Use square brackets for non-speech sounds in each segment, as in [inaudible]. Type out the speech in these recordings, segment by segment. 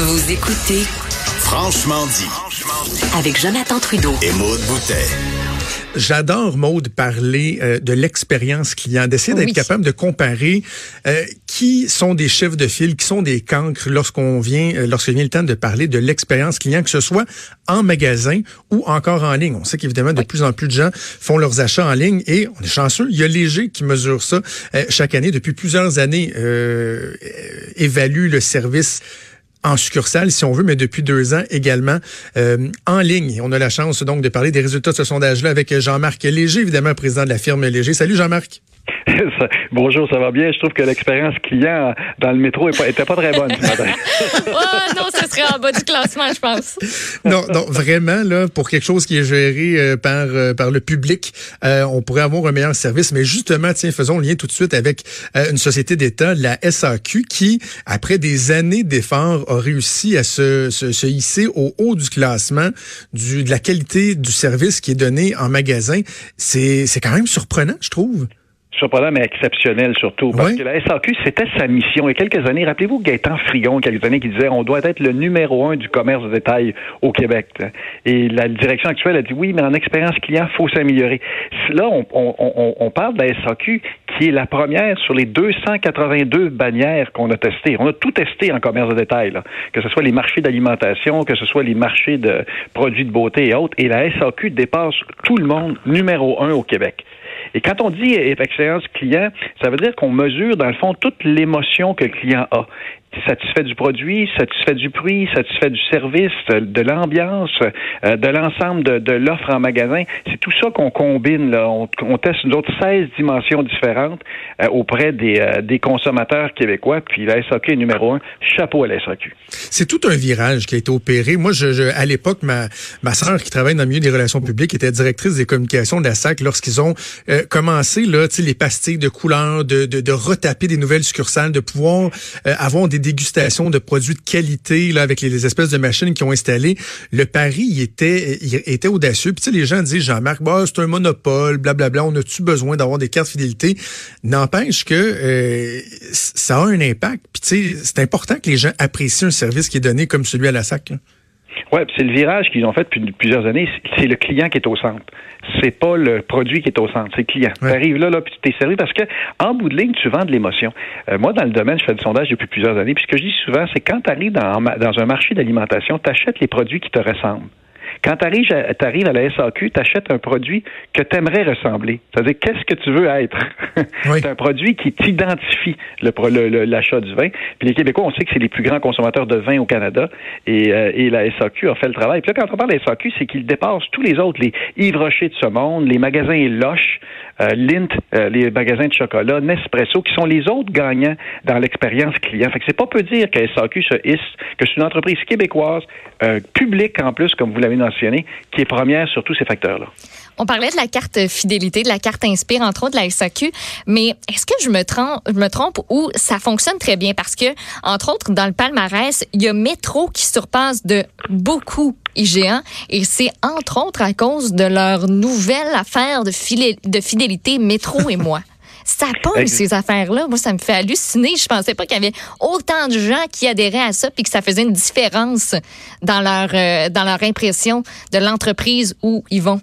Vous écoutez Franchement dit. avec Jonathan Trudeau. Et Maude Boutet. J'adore, Maude, parler euh, de l'expérience client, d'essayer d'être Oui. capable de comparer euh, qui sont des chefs de file, qui sont des cancres lorsqu'on vient, euh, lorsqu'il vient le temps de parler de l'expérience client, que ce soit en magasin ou encore en ligne. On sait qu'évidemment, de plus en plus de gens font leurs achats en ligne et on est chanceux. Il y a Léger qui mesure ça euh, chaque année. Depuis plusieurs années, euh, euh, évalue le service en succursale, si on veut, mais depuis deux ans également euh, en ligne. On a la chance donc de parler des résultats de ce sondage-là avec Jean-Marc Léger, évidemment président de la firme Léger. Salut Jean-Marc. [laughs] Ça- Bonjour, ça va bien? Je trouve que l'expérience client dans le métro est pas- était pas très bonne ce matin. [laughs] Oh non, ce serait en bas du classement, je pense. [laughs] Non, non, vraiment là, pour quelque chose qui est géré euh, par euh, par le public, euh, on pourrait avoir un meilleur service. Mais justement, tiens, faisons le lien tout de suite avec euh, une société d'État, la SAQ, qui après des années d'efforts a réussi à se, se, se hisser au haut du classement du de la qualité du service qui est donné en magasin. C'est c'est quand même surprenant, je trouve. Surprenant, mais exceptionnel surtout. Parce Oui. que la SAQ, c'était sa mission. Il y a quelques années, rappelez-vous Gaëtan il a quelques années, qui disait on doit être le numéro un du commerce de détail au Québec. Et la direction actuelle a dit oui, mais en expérience client, faut s'améliorer. Là, on, on, on, on parle de la SAQ qui est la première sur les 282 bannières qu'on a testées. On a tout testé en commerce de détail, là. que ce soit les marchés d'alimentation, que ce soit les marchés de produits de beauté et autres. Et la SAQ dépasse tout le monde numéro un au Québec. Et quand on dit expérience client, ça veut dire qu'on mesure, dans le fond, toute l'émotion que le client a. Satisfait du produit, satisfait du prix, satisfait du service, de l'ambiance, euh, de l'ensemble de, de l'offre en magasin. C'est tout ça qu'on combine. Là. On, on teste nous autres 16 dimensions différentes euh, auprès des, euh, des consommateurs québécois. Puis la SAQ est numéro un. Chapeau à la SAQ. C'est tout un virage qui a été opéré. Moi, je, je- à l'époque, ma, ma sœur qui travaille dans le milieu des relations publiques était directrice des communications de la SAC lorsqu'ils ont euh, commencé là, les pastilles de couleurs, de, de, de retaper des nouvelles succursales, de pouvoir euh, avoir des dégustations de produits de qualité là, avec les, espèces de machines qu'ils ont installées. Le pari il était, il était audacieux. Puis les gens disent, Jean-Marc, bah, c'est un monopole, blablabla, on a-tu besoin d'avoir des cartes fidélité? N'empêche que euh, ça a un impact. Puis c'est important que les gens apprécient un service qui est donné comme celui à la SAC. Ouais, puis c'est le virage qu'ils ont fait depuis plusieurs années. C'est le client qui est au centre. C'est pas le produit qui est au centre, c'est le client. Ouais. Tu arrives là, là, puis tu t'es servi parce que en bout de ligne, tu vends de l'émotion. Euh, moi, dans le domaine, je fais du sondage depuis plusieurs années. Puis ce que je dis souvent, c'est quand tu arrives dans, dans un marché d'alimentation, tu achètes les produits qui te ressemblent. Quand tu arrives, à la SAQ, tu achètes un produit que tu aimerais ressembler. C'est-à-dire, qu'est-ce que tu veux être? [laughs] Oui. c'est un produit qui t'identifie, le pro- le- le- l'achat du vin. Puis les Québécois, on sait que c'est les plus grands consommateurs de vin au Canada. Et, euh, et la SAQ a fait le travail. Puis là, quand on parle de la SAQ, c'est qu'il dépasse tous les autres, les Yves Rocher de ce monde, les magasins Loche, euh, Lint, euh, les magasins de chocolat, Nespresso, qui sont les autres gagnants dans l'expérience client. Fait que c'est pas peu dire que SAQ se hisse, que c'est une entreprise québécoise, euh, publique en plus, comme vous l'avez mentionné, qui est première sur tous ces facteurs-là. On parlait de la carte fidélité, de la carte Inspire, entre autres de la SAQ, mais est-ce que je me trompe, je me trompe ou ça fonctionne très bien? Parce que, entre autres, dans le palmarès, il y a Métro qui surpasse de beaucoup IGA et c'est entre autres à cause de leur nouvelle affaire de, fidélité Métro et moi. [laughs] Ça Ex- ces affaires-là. Moi, ça me fait halluciner. Je pensais pas qu'il y avait autant de gens qui adhéraient à ça puis que ça faisait une différence dans leur, euh, dans leur impression de l'entreprise où ils vont.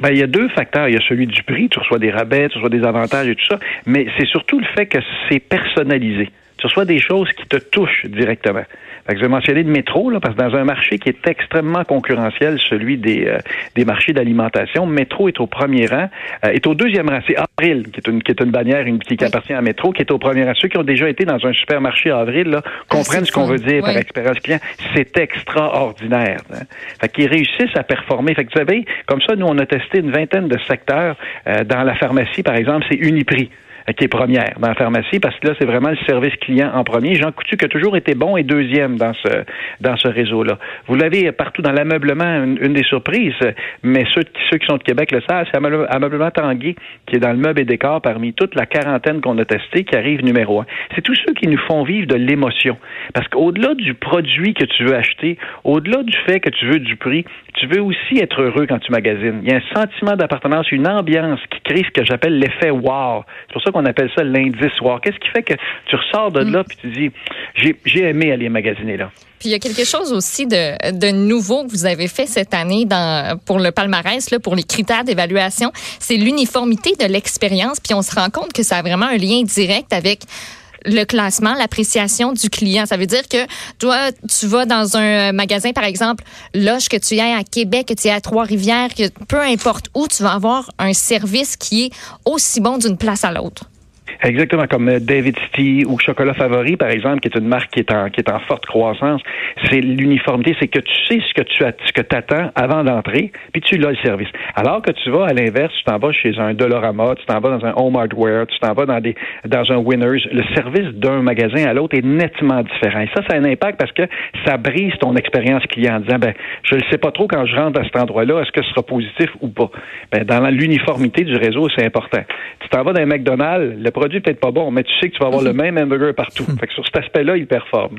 Ben, il y a deux facteurs. Il y a celui du prix, tu reçois des rabais, tu reçois des avantages et tout ça, mais c'est surtout le fait que c'est personnalisé. Tu reçois des choses qui te touchent directement. Fait que je vais mentionner le métro, là, parce que dans un marché qui est extrêmement concurrentiel, celui des, euh, des marchés d'alimentation, Métro est au premier rang, euh, est au deuxième rang. C'est Avril, qui est une, qui est une bannière une, qui, qui appartient à Métro, qui est au premier rang. Ceux qui ont déjà été dans un supermarché Avril là, comprennent c'est ce qu'on veut dire par expérience client. C'est extraordinaire. Hein? Fait qu'ils réussissent à performer. Fait que vous savez, comme ça, nous, on a testé une vingtaine de secteurs. Euh, dans la pharmacie, par exemple, c'est Uniprix. Qui est première dans la pharmacie, parce que là, c'est vraiment le service client en premier. Jean Coutu qui a toujours été bon et deuxième dans ce dans ce réseau-là. Vous l'avez partout dans l'ameublement, une, des surprises, mais ceux, qui sont de Québec le savent, c'est Ameublement Tanguy qui est dans le meuble et décor parmi toute la quarantaine qu'on a testé, qui arrive numéro un. C'est tous ceux qui nous font vivre de l'émotion. Parce qu'au-delà du produit que tu veux acheter, au-delà du fait que tu veux du prix, tu veux aussi être heureux quand tu magasines. Il y a un sentiment d'appartenance, une ambiance qui crée ce que j'appelle l'effet wow. C'est pour ça qu'on appelle ça l'indice wow. Qu'est-ce qui fait que tu ressors de là puis tu dis j'ai aimé aller magasiner là? Puis il y a quelque chose aussi de, de nouveau que vous avez fait cette année dans, pour le palmarès, là, pour les critères d'évaluation, c'est l'uniformité de l'expérience. Puis on se rend compte que ça a vraiment un lien direct avec le classement, l'appréciation du client. Ça veut dire que toi, tu vas dans un magasin, par exemple, Loche, que tu ailles à Québec, que tu ailles à Trois-Rivières, que peu importe où, tu vas avoir un service qui est aussi bon d'une place à l'autre. Exactement, comme euh, David City ou Chocolat Favori, par exemple, qui est une marque qui est en, qui est en forte croissance. C'est l'uniformité, c'est que tu sais ce que tu as, ce que attends avant d'entrer, puis tu l'as le service. Alors que tu vas à l'inverse, tu t'en vas chez un Dolorama, tu t'en vas dans un Home Hardware, tu t'en vas dans des dans un Winners. Le service d'un magasin à l'autre est nettement différent. Et ça, ça a un impact parce que ça brise ton expérience client en disant, ben, je ne sais pas trop quand je rentre à cet endroit-là, est-ce que ce sera positif ou pas? Ben, dans l'uniformité du réseau, c'est important. Tu t'en vas dans un McDonald's, le produit peut-être pas bon, mais tu sais que tu vas avoir le même hamburger partout. [laughs] Fait que sur cet aspect-là, il performe.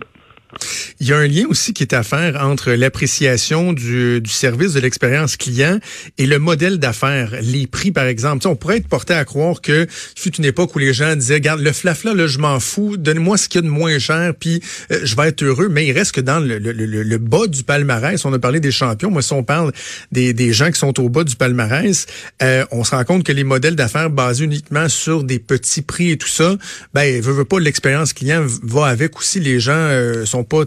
Il y a un lien aussi qui est à faire entre l'appréciation du, du, service de l'expérience client et le modèle d'affaires, les prix par exemple. on pourrait être porté à croire que fut une époque où les gens disaient, regarde, le flafla, là, je m'en fous, donne-moi ce qu'il y a de moins cher, puis euh, je vais être heureux. Mais il reste que dans le, le, le, bas du palmarès, on a parlé des champions, moi si on parle des, des gens qui sont au bas du palmarès, euh, on se rend compte que les modèles d'affaires basés uniquement sur des petits prix et tout ça, ben, veut, veut pas l'expérience client va avec aussi. Les gens euh, sont pas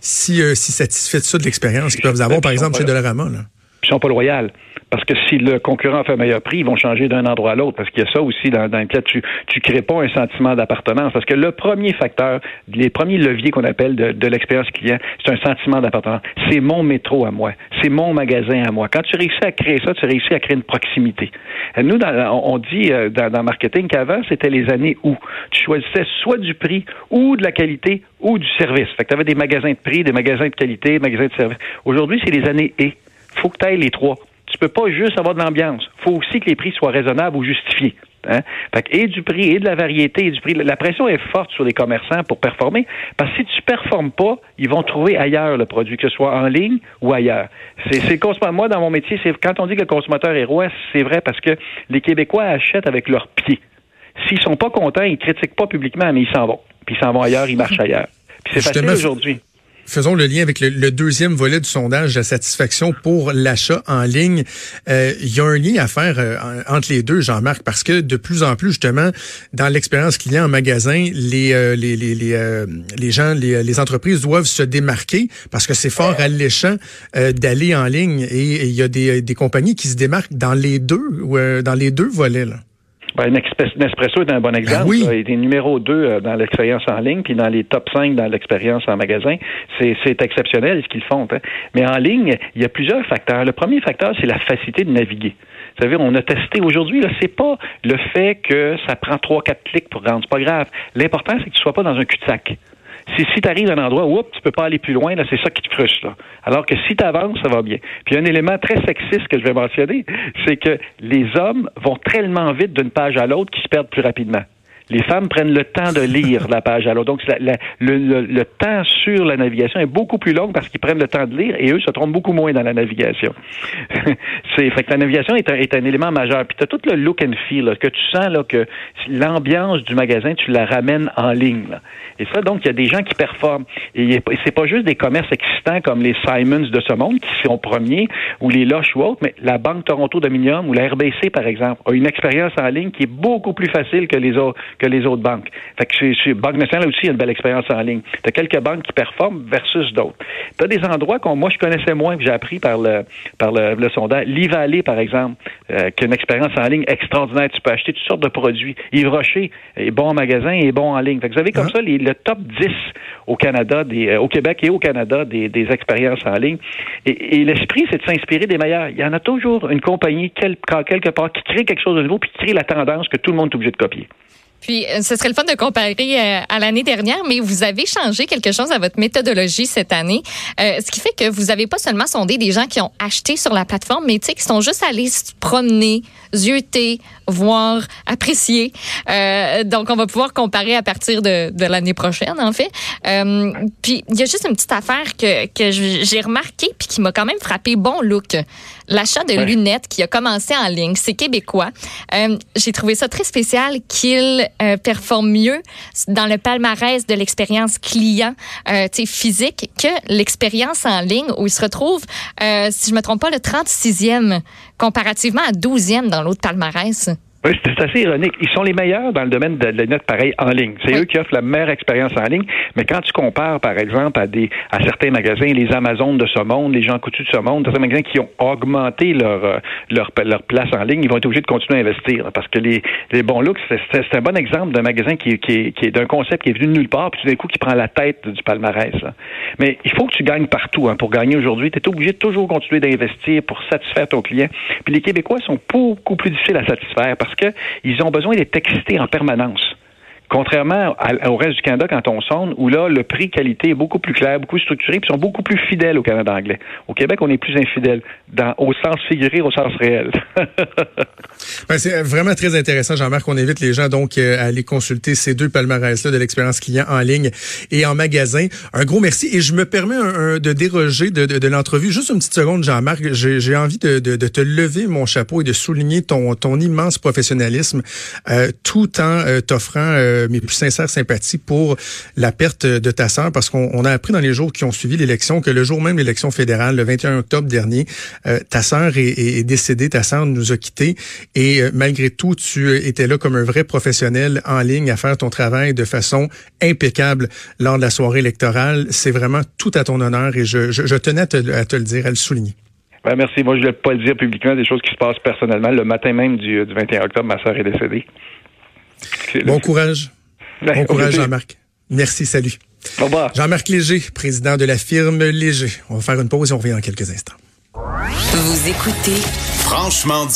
si, euh, si satisfaits de ça de l'expérience qu'ils peuvent avoir, par exemple, chez Dollarama. Là. Ils sont pas loyaux. Parce que si le concurrent fait un meilleur prix, ils vont changer d'un endroit à l'autre. Parce qu'il y a ça aussi dans, dans lequel tu tu crées pas un sentiment d'appartenance. Parce que le premier facteur, les premiers leviers qu'on appelle de, de l'expérience client, c'est un sentiment d'appartenance. C'est mon métro à moi. C'est mon magasin à moi. Quand tu réussis à créer ça, tu réussis à créer une proximité. Nous, dans, on dit euh, dans, dans marketing qu'avant, c'était les années où tu choisissais soit du prix ou de la qualité ou du service. Fait que tu avais des magasins de prix, des magasins de qualité, des magasins de service. Aujourd'hui, c'est les années et. Faut que tu ailles les trois tu peux pas juste avoir de l'ambiance. faut aussi que les prix soient raisonnables ou justifiés. Hein? Fait que, et du prix, et de la variété, et du prix. La pression est forte sur les commerçants pour performer, parce que si tu performes pas, ils vont trouver ailleurs le produit, que ce soit en ligne ou ailleurs. C'est, consommateur. Moi, dans mon métier, c'est quand on dit que le consommateur est roi, c'est vrai parce que les Québécois achètent avec leurs pieds. S'ils sont pas contents, ils critiquent pas publiquement, mais ils s'en vont. Puis ils s'en vont ailleurs, ils marchent ailleurs. Puis c'est facile aujourd'hui faisons le lien avec le, deuxième volet du sondage de satisfaction pour l'achat en ligne. Euh, il y a un lien à faire euh, entre les deux, Jean-Marc, parce que de plus en plus, justement, dans l'expérience client en magasin, les, euh, les, les, les, les, gens, les, les, entreprises doivent se démarquer parce que c'est fort alléchant d'aller en ligne et il y a des, des compagnies qui se démarquent dans les deux, dans les deux volets. Là. Ben, Nespresso est un bon exemple. Ben oui. Il est numéro 2 euh, dans l'expérience en ligne, puis dans les top 5 dans l'expérience en magasin. C'est exceptionnel ce qu'ils font. Hein. Mais en ligne, il y a plusieurs facteurs. Le premier facteur, c'est la facilité de naviguer. Vous savez, on a testé aujourd'hui, là, c'est pas le fait que ça prend trois, quatre clics pour rendre. C'est pas grave. L'important, c'est que tu sois pas dans un cul-de-sac. Si, si tu arrives à un endroit où tu peux pas aller plus loin, là, c'est ça qui te frustre. Là. Alors que si tu avances, ça va bien. Puis un élément très sexiste que je vais mentionner, c'est que les hommes vont tellement vite d'une page à l'autre qu'ils se perdent plus rapidement les femmes prennent le temps de lire la page à l'autre. Donc, le, temps sur la navigation est beaucoup plus long parce qu'ils prennent le temps de lire et eux se trompent beaucoup moins dans la navigation. [laughs] c'est fait que la navigation est un, élément majeur. Puis tu as tout le look and feel que tu sens là, que l'ambiance du magasin, tu la ramènes en ligne. Et ça, donc, il y a des gens qui performent. Et c'est pas juste des commerces excitants comme les Simons de ce monde qui sont premiers ou les Loches ou autres, mais la Banque Toronto Dominion ou la RBC, par exemple, a une expérience en ligne qui est beaucoup plus facile que les autres que les autres banques. Fait que chez, Banque nationale aussi, il y a une belle expérience en ligne. Tu as quelques banques qui performent versus d'autres. Tu as des endroits qu'on moi je connaissais moins que j'ai appris par le par le, le sondage. l'Ivallée, par exemple, euh, qui a une expérience en ligne extraordinaire. Tu peux acheter toutes sortes de produits. Yves Rocher est bon en magasin et est bon en ligne. Fait que vous avez comme ça les, le top 10 au Canada, des, euh, au Québec et au Canada des, des expériences en ligne. Et, et l'esprit, c'est de s'inspirer des meilleurs. Il y en a toujours une compagnie quelque part qui crée quelque chose de nouveau puis qui crée la tendance que tout le monde est obligé de copier. Puis, euh, ce serait le fun de comparer euh, à l'année dernière, mais vous avez changé quelque chose à votre méthodologie cette année, euh, ce qui fait que vous n'avez pas seulement sondé des gens qui ont acheté sur la plateforme, mais qui sont juste allés se promener, zioter, voir, [laughs] apprécier. Euh, donc, on va pouvoir comparer à partir de, de l'année prochaine, en fait. Euh, puis, il y a juste une petite affaire que, que j'ai remarqué puis qui m'a quand même frappé. Bon look. L'achat de Ouais. lunettes qui a commencé en ligne, c'est québécois. Euh, j'ai trouvé ça très spécial qu'il euh, performe mieux dans le palmarès de l'expérience client euh, physique que l'expérience en ligne où il se retrouve, euh, si je me trompe pas, le 36e comparativement à 12e dans l'autre palmarès. Oui, c'est assez ironique. Ils sont les meilleurs dans le domaine de la lunette pareil en ligne. C'est Oui. eux qui offrent la meilleure expérience en ligne. Mais quand tu compares, par exemple, à des à certains magasins, les Amazones de ce monde, les gens coutus de ce monde, certains magasins qui ont augmenté leur euh, leur, leur place en ligne, ils vont être obligés de continuer à investir. là, parce que les, les bons looks, c'est un bon exemple d'un magasin qui, qui, est- qui est d'un concept qui est venu de nulle part, puis tout d'un coup qui prend la tête du palmarès. là. Mais il faut que tu gagnes partout. hein. Pour gagner aujourd'hui, tu es obligé de toujours continuer d'investir pour satisfaire ton client. Puis les Québécois sont beaucoup plus difficiles à satisfaire parce que ils ont besoin d'être excités en permanence. Contrairement au reste du Canada, quand on sonde, où là, le prix-qualité est beaucoup plus clair, beaucoup structuré, puis ils sont beaucoup plus fidèles au Canada anglais. Au Québec, on est plus infidèle, dans, au sens figuré, au sens réel. [laughs] Ben, c'est vraiment très intéressant, Jean-Marc. On invite les gens donc euh, à aller consulter ces deux palmarès-là de l'expérience client en ligne et en magasin. Un gros merci. Et je me permets de déroger de, de, de l'entrevue. Juste une petite seconde, Jean-Marc. J'ai envie de, de, de te lever mon chapeau et de souligner ton, ton immense professionnalisme, euh, tout en euh, t'offrant euh, mes plus sincères sympathies pour la perte de ta sœur, parce qu'on on a appris dans les jours qui ont suivi l'élection que le jour même de l'élection fédérale, le 21 octobre dernier, euh, ta sœur est, décédée, ta sœur nous a quittés, et euh, malgré tout, tu euh, étais là comme un vrai professionnel en ligne à faire ton travail de façon impeccable lors de la soirée électorale. C'est vraiment tout à ton honneur et je, tenais à te, le dire, à le souligner. Ben, merci. Moi, je ne voulais pas le dire publiquement, des choses qui se passent personnellement. Le matin même du, du 21 octobre, ma sœur est décédée. C'est- Bon courage. [laughs] Ben, Bon courage. Jean-Marc. Merci, salut. Au revoir. Jean-Marc Léger, président de la firme Léger. On va faire une pause et on revient dans quelques instants. Vous écoutez Franchement dit.